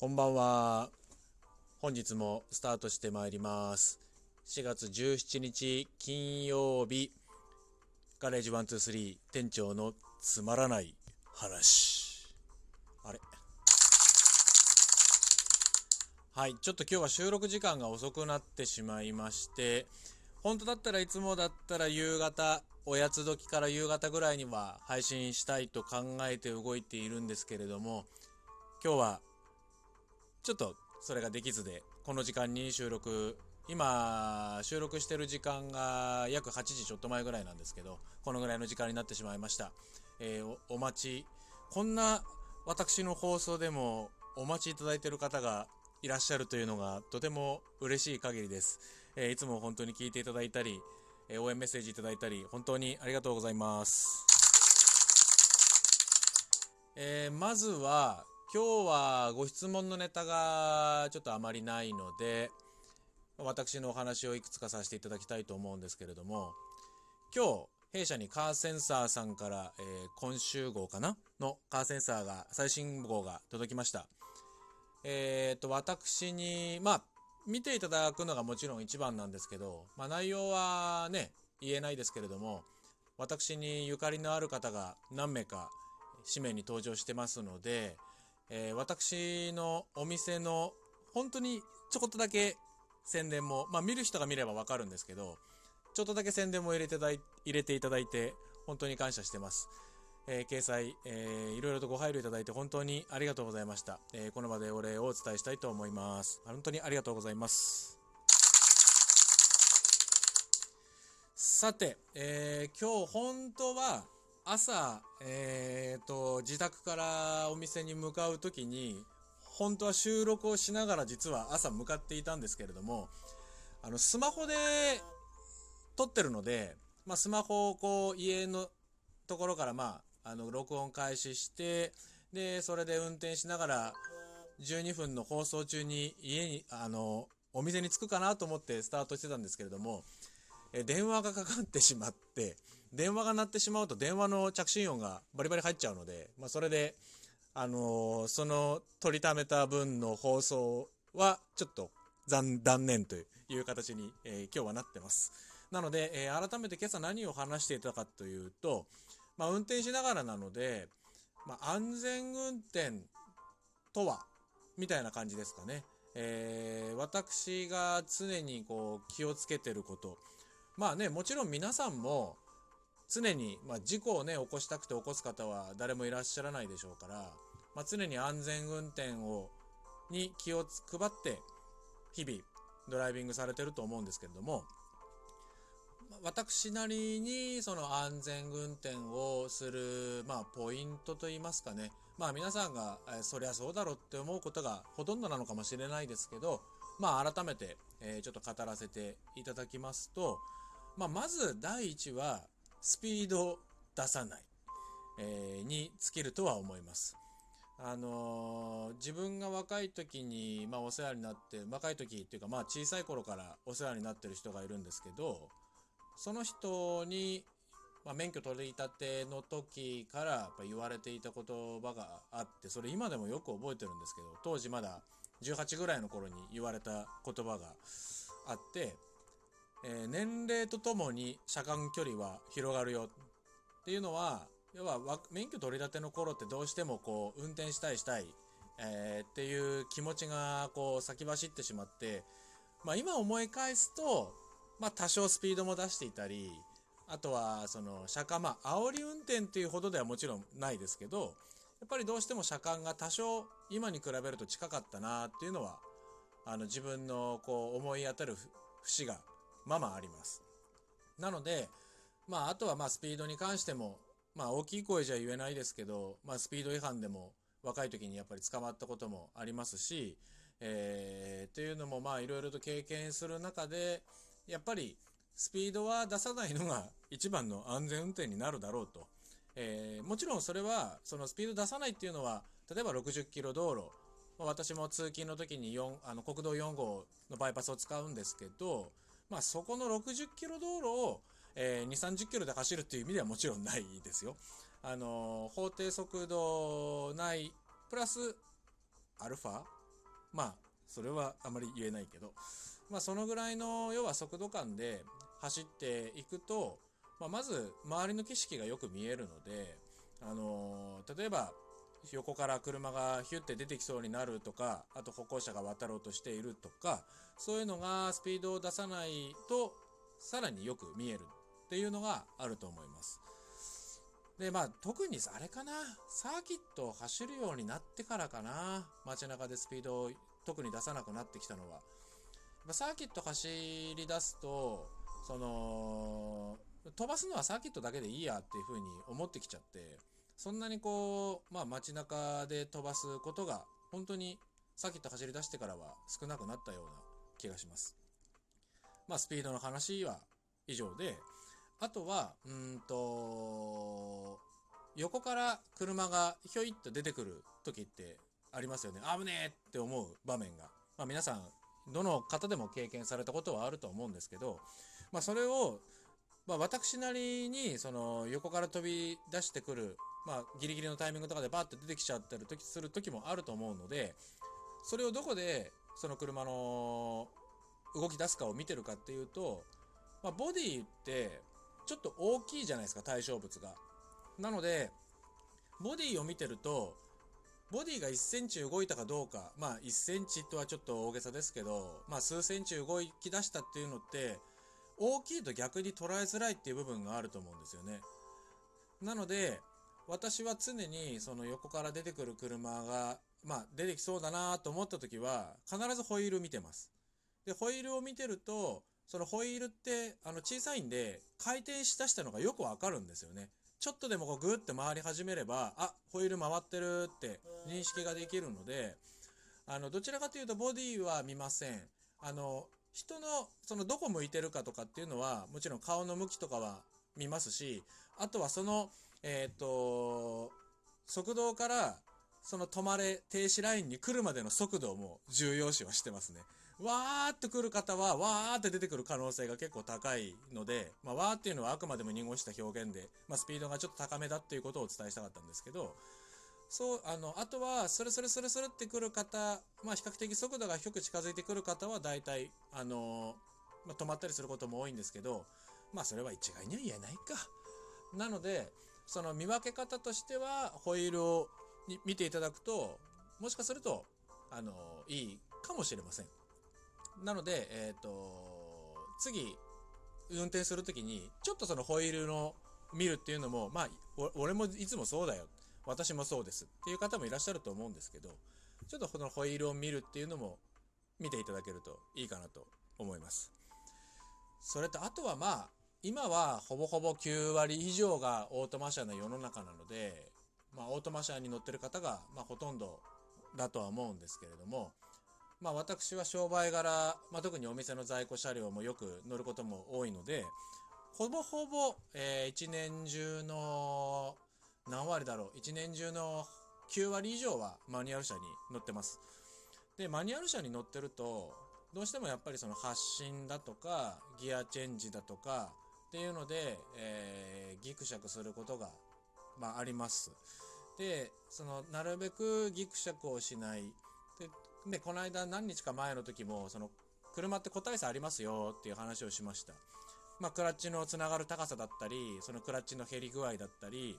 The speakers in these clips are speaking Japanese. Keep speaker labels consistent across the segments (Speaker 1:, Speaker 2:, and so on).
Speaker 1: こんばんは。本日もスタートしてまいります。4月17日金曜日、ガレージ123店長のつまらない話。あれはい、ちょっと今日は収録時間が遅くなってしまいまして、本当だったらいつもだったら夕方、おやつ時から夕方ぐらいには配信したいと考えて動いているんですけれども、今日はちょっとそれができずで、この時間に収録、今、収録してる時間が約8時ちょっと前ぐらいなんですけど、このぐらいの時間になってしまいました。えーお待ち、こんな私の放送でもお待ちいただいてる方がいらっしゃるというのがとても嬉しい限りです。えーいつも本当に聞いていただいたり、えー応援メッセージいただいたり、本当にありがとうございます。えーまずは、今日はご質問のネタがちょっとあまりないので、私のお話をいくつかさせていただきたいと思うんですけれども、今日、弊社にカーセンサーさんから、えー今週号かな？のカーセンサーが、最新号が届きました。えっ、と、私に、まあ、見ていただくのがもちろん一番なんですけど、まあ、内容はね、言えないですけれども、私にゆかりのある方が何名か紙面に登場してますので、えー私のお店の本当にちょこっとだけ宣伝も、まあ見る人が見ればわかるんですけど、ちょっとだけ宣伝も入れていただい入れていただいて、本当に感謝してます。えー掲載、えーいろいろとご配慮いただいて本当にありがとうございました。えーこの場でお礼をお伝えしたいと思います。本当にありがとうございます。さて、えー今日本当は朝、えーと、自宅からお店に向かうときに、本当は収録をしながら実は朝向かっていたんですけれども、あの、スマホで撮ってるので、まあ、スマホをこう、家のところからまあ、あの、録音開始して、で、それで運転しながら、12分の放送中に家に、あの、お店に着くかなと思ってスタートしてたんですけれども、え電話がかかってしまって、電話が鳴ってしまうと電話の着信音がバリバリ入っちゃうので、まあ、それで、あのーその取りためた分の放送はちょっと残念という形に、えー今日はなってます。なので、えー改めて今朝何を話していたかというと、まあ、運転しながらなので、まあ、安全運転とはみたいな感じですかね。えー私が常にこう気をつけてること。まあね、もちろん皆さんも常に、まあ、事故をね、起こしたくて起こす方は誰もいらっしゃらないでしょうから、まあ、常に安全運転を、に気を配って、日々ドライビングされてると思うんですけれども、私なりにその安全運転をする、まあ、ポイントといいますかね。まあ皆さんが、えそりゃそうだろうって思うことがほとんどなのかもしれないですけど、まあ改めて、えちょっと語らせていただきますと、まあまず第一は、スピードを出さない、えーに尽きるとは思います。あのー自分が若い時に、まあ、お世話になって若い時っていうか、まあ、小さい頃からお世話になってる人がいるんですけどその人に、まあ、免許取り立ての時からやっぱ言われていた言葉があってそれ今でもよく覚えてるんですけど当時まだ18ぐらいの頃に言われた言葉があって、えー年齢とともに車間距離は広がるよっていうのは要は免許取り立ての頃ってどうしてもこう運転したいしたい、えーっていう気持ちがこう先走ってしまって、まあ、今思い返すと、まあ、多少スピードも出していたりあとはその車間まあ煽り運転っていうほどではもちろんないですけどやっぱりどうしても車間が多少今に比べると近かったなっていうのはあの自分のこう思い当たる節がままあります。なので、まあ、あとはまあスピードに関しても、まあ、大きい声じゃ言えないですけど、まあ、スピード違反でも若い時にやっぱり捕まったこともありますし、えー、っていうのもまあいろいろと経験する中でやっぱりスピードは出さないのが一番の安全運転になるだろうと。えーもちろんそれはそのスピード出さないっていうのは例えば60キロ道路私も通勤の時に4あの国道4号のバイパスを使うんですけど、まあ、そこの60キロ道路を、えー、2、30キロで走るっていう意味ではもちろんないですよ。あのー法定速度内、プラスアルファまあ、それはあまり言えないけど、まあ、そのぐらいの、要は速度感で走っていくと、まあ、まず、周りの景色がよく見えるので、あのー、例えば、横から車がヒュッて出てきそうになるとか、あと歩行者が渡ろうとしているとか、そういうのがスピードを出さないと、さらによく見えるっていうのがあると思います。で、まあ、特にあれかな、サーキットを走るようになってからかな、街中でスピードを特に出さなくなってきたのは。サーキット走り出すと、その、飛ばすのはサーキットだけでいいやっていう風に思ってきちゃって、そんなにこう、まあ街中で飛ばすことが本当にサーキット走り出してからは少なくなったような気がします。まあスピードの話は以上で、あとは、うんと、横から車がひょいっと出てくる時ってありますよね。危ねえって思う場面が。まあ皆さん、どの方でも経験されたことはあると思うんですけど、まあそれを、まあ私なりに、その横から飛び出してくる、まあギリギリのタイミングとかでバーって出てきちゃってる時、する時もあると思うので、それをどこでその車の動き出すかを見てるかっていうと、まあボディってちょっと大きいじゃないですか、対象物が。なので、ボディを見てると、ボディが1センチ動いたかどうか、まあ1センチとはちょっと大げさですけど、まあ数センチ動き出したっていうのって、大きいと逆に捉えづらいっていう部分があると思うんですよね。なので、私は常にその横から出てくる車が、まあ出てきそうだなと思った時は、必ずホイール見てます。で、ホイールを見てると、そのホイールってあの小さいんで回転しだしたのがよくわかるんですよね。ちょっとでもこうグーって回り始めれば、あ、ホイール回ってるって認識ができるので、あの、どちらかというとボディは見ません。あの、人の、そのどこ向いてるかとかっていうのは、もちろん顔の向きとかは見ますし、あとはその、えっ、ー、と、速度からその止まれ停止ラインに来るまでの速度も重要視はしてますね。わーって来る方は、わーって出てくる可能性が結構高いので、まあ、わーっていうのはあくまでも濁した表現で、まあ、スピードがちょっと高めだっていうことをお伝えしたかったんですけど、そう、あの、あとは、スルスルスルスルって来る方、まあ、比較的速度が低く近づいてくる方は、大体、あの、まあ、止まったりすることも多いんですけど、まあ、それは一概には言えないか。なので、その見分け方としては、ホイールを見ていただくと、もしかすると、あの、いいかもしれません。なので、えっ、ー、と、次、運転するときに、ちょっとそのホイールの見るっていうのも、まあ、俺もいつもそうだよ。私もそうです。っていう方もいらっしゃると思うんですけど、ちょっとこのホイールを見るっていうのも見ていただけるといいかなと思います。それと、あとはまあ、今はほぼほぼ9割以上がオートマ車の世の中なので、まあ、オートマ車に乗ってる方が、まあ、ほとんどだとは思うんですけれども、まあ私は商売柄、まあ特にお店の在庫車両もよく乗ることも多いので、ほぼほぼ、えー、一年中の、何割だろう、一年中の9割以上はマニュアル車に乗ってます。で、マニュアル車に乗ってると、どうしてもやっぱりその発進だとか、ギアチェンジだとか、っていうので、えー、ギクシャクすることが、まああります。で、その、なるべくギクシャクをしない。で、で、この間何日か前の時も、その、車って個体差ありますよっていう話をしました。まあ、クラッチのつながる高さだったり、そのクラッチの減り具合だったり、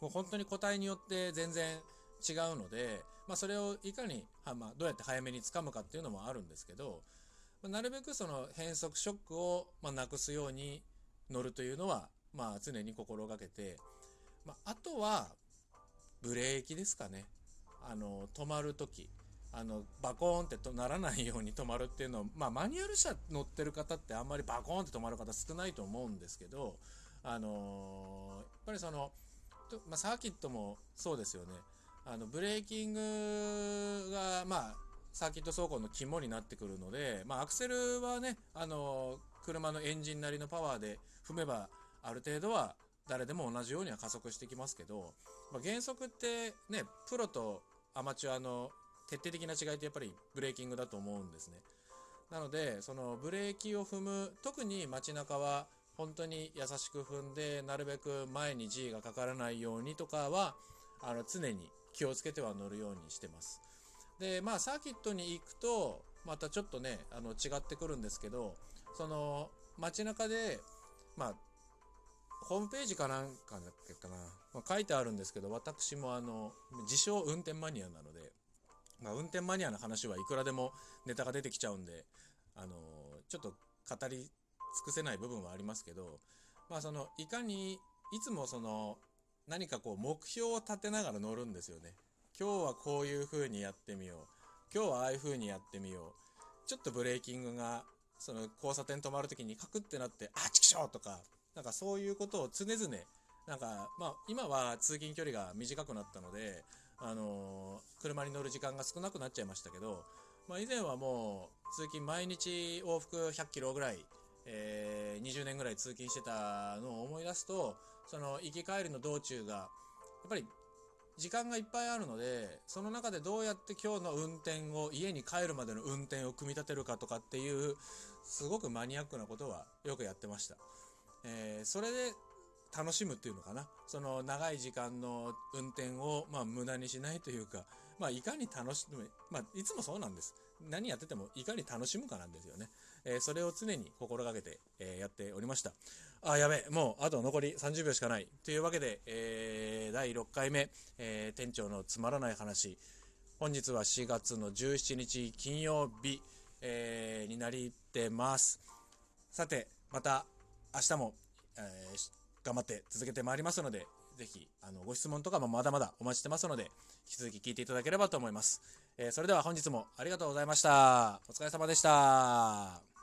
Speaker 1: もう本当に個体によって全然違うので、まあ、それをいかに、はまあ、どうやって早めに掴むかっていうのもあるんですけど、まあ、なるべくその変速ショックを、まあ、なくすように乗るというのは、まあ、常に心がけて、まあ、あとは、ブレーキですかね。あの、止まるとき。あの、バコーンってとならないように止まるっていうのは、まあ、マニュアル車乗ってる方ってあんまりバコーンって止まる方少ないと思うんですけど、あのー、やっぱりその、まあ、サーキットもそうですよね。あの、ブレーキングが、まあ、サーキット走行の肝になってくるので、まあ、アクセルはね、あのー、車のエンジンなりのパワーで踏めば、ある程度は誰でも同じようには加速してきますけど、まあ、減速ってね、プロとアマチュアの決定的な違いってやっぱりブレーキングだと思うんですね。なので、そのブレーキを踏む、特に街中は本当に優しく踏んで、なるべく前に G がかからないようにとかは、あの、常に気をつけては乗るようにしてます。で、まあ、サーキットに行くと、またちょっとね、あの、違ってくるんですけど、その、街中で、まあ、ホームページかなんかだっけかな、まあ、書いてあるんですけど、私もあの、自称運転マニアなので、まあ、運転マニアの話はいくらでもネタが出てきちゃうんで、あの、ちょっと語り尽くせない部分はありますけど、まあ、その、いかに、いつもその、何かこう、目標を立てながら乗るんですよね。今日はこういう風にやってみよう。今日はああいう風にやってみよう。ちょっとブレーキングが、その交差点止まるときにカクってなって、あ、ちくしょうとか、なんかそういうことを常々、なんか、まあ、今は通勤距離が短くなったので、あのー、車に乗る時間が少なくなっちゃいましたけど、まあ、以前はもう、通勤毎日往復100キロぐらい、えー、20年ぐらい通勤してたのを思い出すと、その、行き帰りの道中が、やっぱり時間がいっぱいあるので、その中でどうやって今日の運転を、家に帰るまでの運転を組み立てるかとかっていう、すごくマニアックなことはよくやってました。えー、それで楽しむっていうのかな。その長い時間の運転を、まあ、無駄にしないというか、まあ、いかに楽しむ、まあ、いつもそうなんです。何やっててもいかに楽しむかなんですよね。えー、それを常に心がけて、えー、やっておりました。あ、やべ、もうあと残り30秒しかない。というわけで、えー、第6回目、え、店長のつまらない話。本日は4月の17日金曜日、えー、になりてます。さて、また明日も、え、頑張って続けてまいりますので、ぜひ、あの、ご質問とかもまだまだお待ちしてますので、引き続き聞いていただければと思います。えー、それでは本日もありがとうございました。お疲れ様でした。